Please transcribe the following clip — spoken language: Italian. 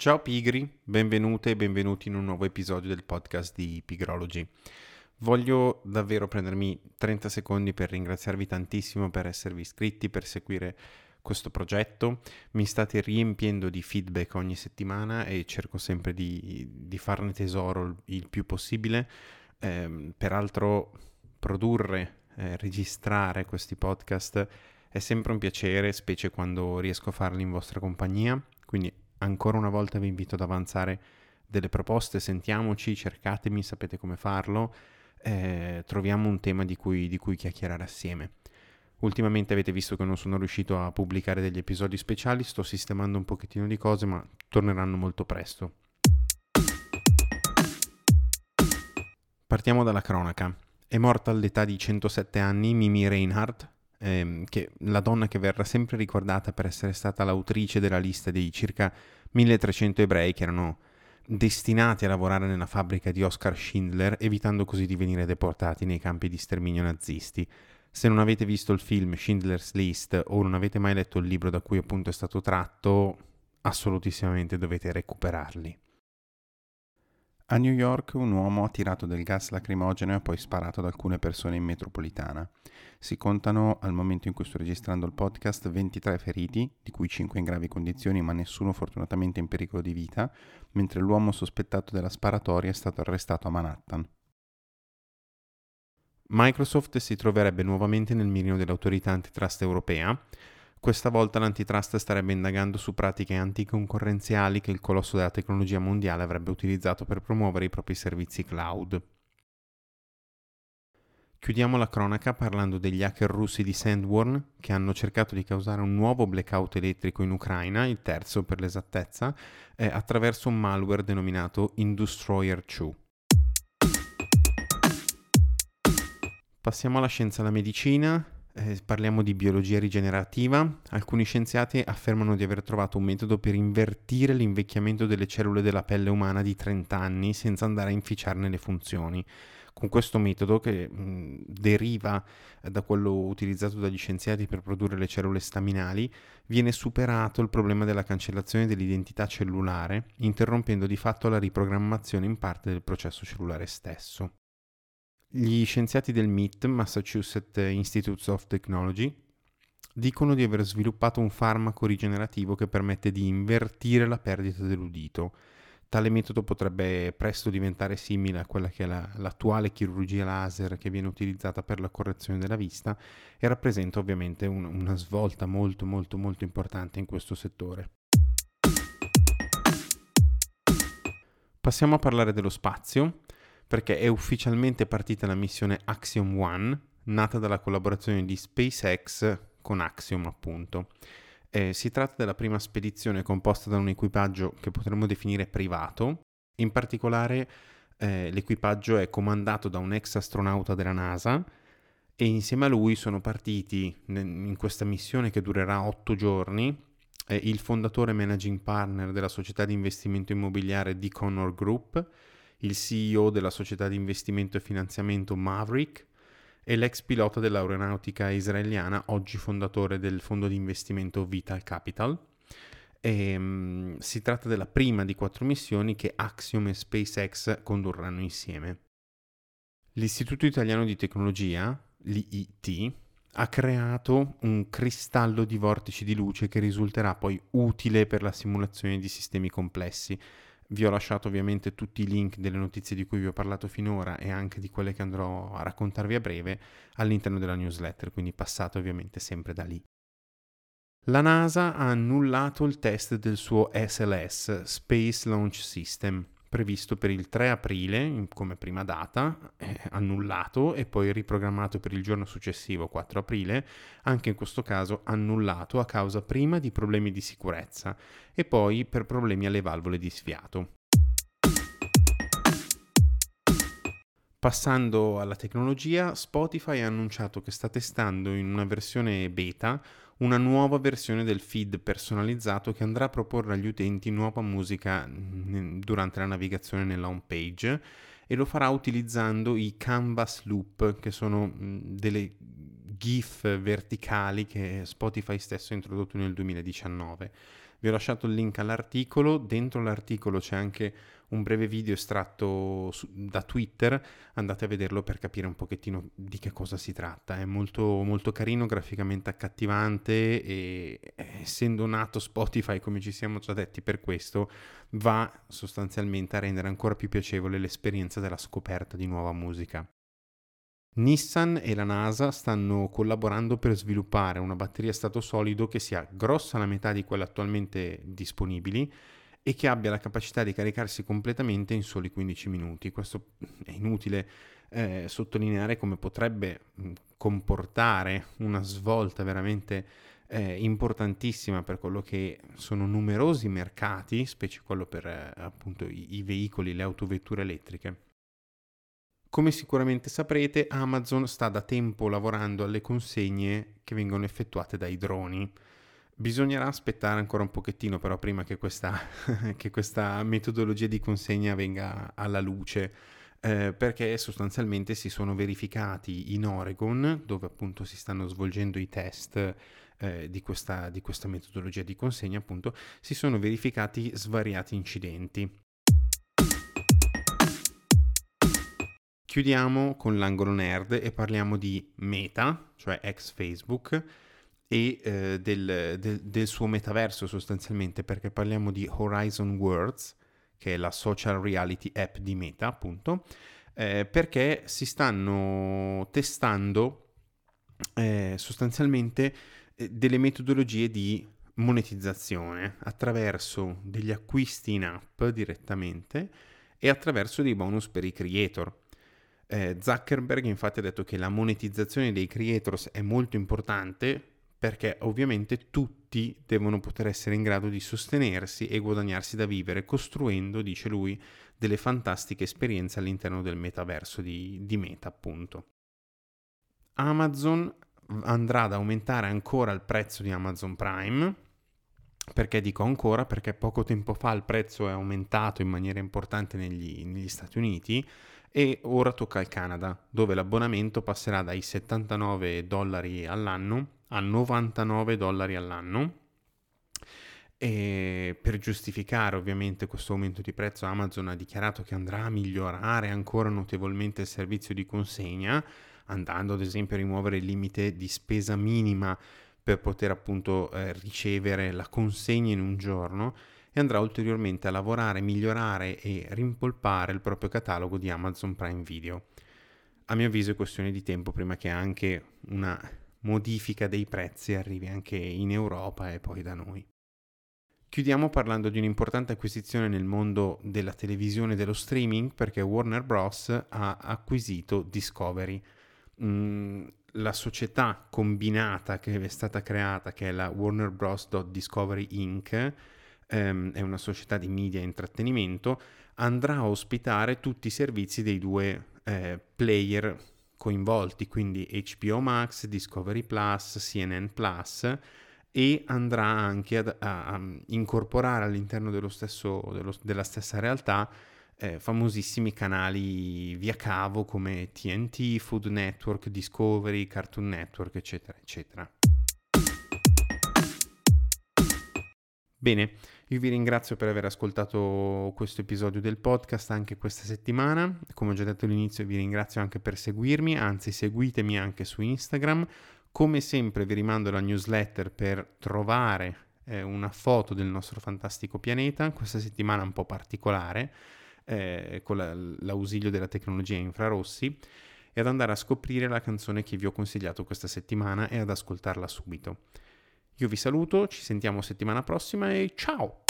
Ciao pigri, benvenute e benvenuti in un nuovo episodio del podcast di Pigrology. Voglio davvero prendermi 30 secondi per ringraziarvi tantissimo per esservi iscritti, per seguire questo progetto. Mi state riempiendo di feedback ogni settimana e cerco sempre di, di farne tesoro il, più possibile. Eh, peraltro produrre, eh, registrare questi podcast è sempre un piacere, specie quando riesco a farli in vostra compagnia. Quindi ancora una volta vi invito ad avanzare delle proposte, sentiamoci, cercatemi, sapete come farlo, eh, troviamo un tema di cui, di cui chiacchierare assieme. Ultimamente avete visto che non sono riuscito a pubblicare degli episodi speciali, sto sistemando un pochettino di cose, ma torneranno molto presto. Partiamo dalla cronaca. È morta all'età di 107 anni Mimi Reinhardt, ehm, che la donna che verrà sempre ricordata per essere stata l'autrice della lista dei circa 1300 ebrei che erano destinati a lavorare nella fabbrica di Oscar Schindler, evitando così di venire deportati nei campi di sterminio nazisti. Se non avete visto il film Schindler's List o non avete mai letto il libro da cui appunto è stato tratto, assolutissimamente dovete recuperarli. A New York un uomo ha tirato del gas lacrimogeno e ha poi sparato ad alcune persone in metropolitana. Si contano al momento in cui sto registrando il podcast 23 feriti, di cui 5 in gravi condizioni ma nessuno fortunatamente in pericolo di vita, mentre l'uomo sospettato della sparatoria è stato arrestato a Manhattan. Microsoft si troverebbe nuovamente nel mirino dell'autorità antitrust europea questa volta l'antitrust starebbe indagando su pratiche anticoncorrenziali che il colosso della tecnologia mondiale avrebbe utilizzato per promuovere i propri servizi cloud. Chiudiamo la cronaca parlando degli hacker russi di Sandworm che hanno cercato di causare un nuovo blackout elettrico in Ucraina, il terzo per l'esattezza, eh, attraverso un malware denominato Industroyer 2. Passiamo alla scienza e alla medicina eh, parliamo di biologia rigenerativa. Alcuni scienziati affermano di aver trovato un metodo per invertire l'invecchiamento delle cellule della pelle umana di 30 anni senza andare a inficiarne le funzioni. Con questo metodo, che mh, deriva eh, da quello utilizzato dagli scienziati per produrre le cellule staminali, viene superato il problema della cancellazione dell'identità cellulare, interrompendo di fatto la riprogrammazione in parte del processo cellulare stesso. Gli scienziati del MIT, Massachusetts Institute of Technology, dicono di aver sviluppato un farmaco rigenerativo che permette di invertire la perdita dell'udito. Tale metodo potrebbe presto diventare simile a quella che è la, l'attuale chirurgia laser che viene utilizzata per la correzione della vista e rappresenta ovviamente un, una svolta molto molto molto importante in questo settore. Passiamo a parlare dello spazio perché è ufficialmente partita la missione Axiom One, nata dalla collaborazione di SpaceX con Axiom appunto. Eh, si tratta della prima spedizione composta da un equipaggio che potremmo definire privato, in particolare eh, l'equipaggio è comandato da un ex astronauta della NASA e insieme a lui sono partiti in questa missione che durerà otto giorni eh, il fondatore managing partner della società di investimento immobiliare di Connor Group, il CEO della società di investimento e finanziamento Maverick e l'ex pilota dell'aeronautica israeliana, oggi fondatore del fondo di investimento Vital Capital. E, um, si tratta della prima di quattro missioni che Axiom e SpaceX condurranno insieme. L'Istituto Italiano di Tecnologia, l'IIT, ha creato un cristallo di vortici di luce che risulterà poi utile per la simulazione di sistemi complessi vi ho lasciato ovviamente tutti i link delle notizie di cui vi ho parlato finora e anche di quelle che andrò a raccontarvi a breve all'interno della newsletter, quindi passate ovviamente sempre da lì. La NASA ha annullato il test del suo SLS, Space Launch System, previsto per il 3 aprile come prima data, eh, annullato e poi riprogrammato per il giorno successivo, 4 aprile, anche in questo caso annullato a causa prima di problemi di sicurezza e poi per problemi alle valvole di sfiato. Passando alla tecnologia, Spotify ha annunciato che sta testando in una versione beta una nuova versione del feed personalizzato che andrà a proporre agli utenti nuova musica durante la navigazione nella home page e lo farà utilizzando i canvas loop che sono delle GIF verticali che Spotify stesso ha introdotto nel 2019. Vi ho lasciato il link all'articolo, dentro l'articolo c'è anche un breve video estratto su, da Twitter, andate a vederlo per capire un pochettino di che cosa si tratta. È molto, molto carino, graficamente accattivante e essendo nato Spotify, come ci siamo già detti per questo, va sostanzialmente a rendere ancora più piacevole l'esperienza della scoperta di nuova musica. Nissan e la NASA stanno collaborando per sviluppare una batteria a stato solido che sia grossa la metà di quelle attualmente disponibili e che abbia la capacità di caricarsi completamente in soli 15 minuti. Questo è inutile eh, sottolineare come potrebbe comportare una svolta veramente eh, importantissima per quello che sono numerosi mercati, specie quello per eh, appunto i, i veicoli, le autovetture elettriche. Come sicuramente saprete, Amazon sta da tempo lavorando alle consegne che vengono effettuate dai droni. Bisognerà aspettare ancora un pochettino però prima che questa, che questa metodologia di consegna venga alla luce, eh, perché sostanzialmente si sono verificati in Oregon, dove appunto si stanno svolgendo i test eh, di, questa, di questa metodologia di consegna, appunto, si sono verificati svariati incidenti. Chiudiamo con l'angolo nerd e parliamo di Meta, cioè ex Facebook, e eh, del, del, del, suo metaverso sostanzialmente, perché parliamo di Horizon Worlds, che è la social reality app di Meta, appunto, eh, perché si stanno testando eh, sostanzialmente eh, delle metodologie di monetizzazione attraverso degli acquisti in app direttamente e attraverso dei bonus per i creator. Eh, Zuckerberg infatti ha detto che la monetizzazione dei creators è molto importante perché ovviamente tutti devono poter essere in grado di sostenersi e guadagnarsi da vivere, costruendo, dice lui, delle fantastiche esperienze all'interno del metaverso di, di Meta, appunto. Amazon andrà ad aumentare ancora il prezzo di Amazon Prime. Perché dico ancora? Perché poco tempo fa il prezzo è aumentato in maniera importante negli, negli Stati Uniti e ora tocca al Canada, dove l'abbonamento passerà dai 79 dollari all'anno a 99 dollari all'anno. E per giustificare ovviamente questo aumento di prezzo Amazon ha dichiarato che andrà a migliorare ancora notevolmente il servizio di consegna, andando ad esempio a rimuovere il limite di spesa minima per poter appunto eh, ricevere la consegna in un giorno e andrà ulteriormente a lavorare, migliorare e rimpolpare il proprio catalogo di Amazon Prime Video. A mio avviso è questione di tempo prima che anche una modifica dei prezzi arrivi anche in Europa e poi da noi. Chiudiamo parlando di un'importante acquisizione nel mondo della televisione e dello streaming perché Warner Bros. ha acquisito Discovery. Mm, la società combinata che è stata creata, che è la Warner Bros. Discovery Inc., ehm, è una società di media e intrattenimento, andrà a ospitare tutti i servizi dei due eh, player coinvolti, quindi HBO Max, Discovery Plus, CNN Plus e andrà anche ad, a, a, incorporare all'interno dello stesso, dello, della stessa realtà eh, famosissimi canali via cavo come TNT, Food Network, Discovery, Cartoon Network, eccetera, eccetera. Bene, io vi ringrazio per aver ascoltato questo episodio del podcast anche questa settimana. Come ho già detto all'inizio, vi ringrazio anche per seguirmi, anzi seguitemi anche su Instagram. Come sempre vi rimando la newsletter per trovare eh, una foto del nostro fantastico pianeta, questa settimana un po' particolare, eh, con la, l'ausilio della tecnologia infrarossi, e ad andare a scoprire la canzone che vi ho consigliato questa settimana e ad ascoltarla subito. Io vi saluto, ci sentiamo settimana prossima e ciao!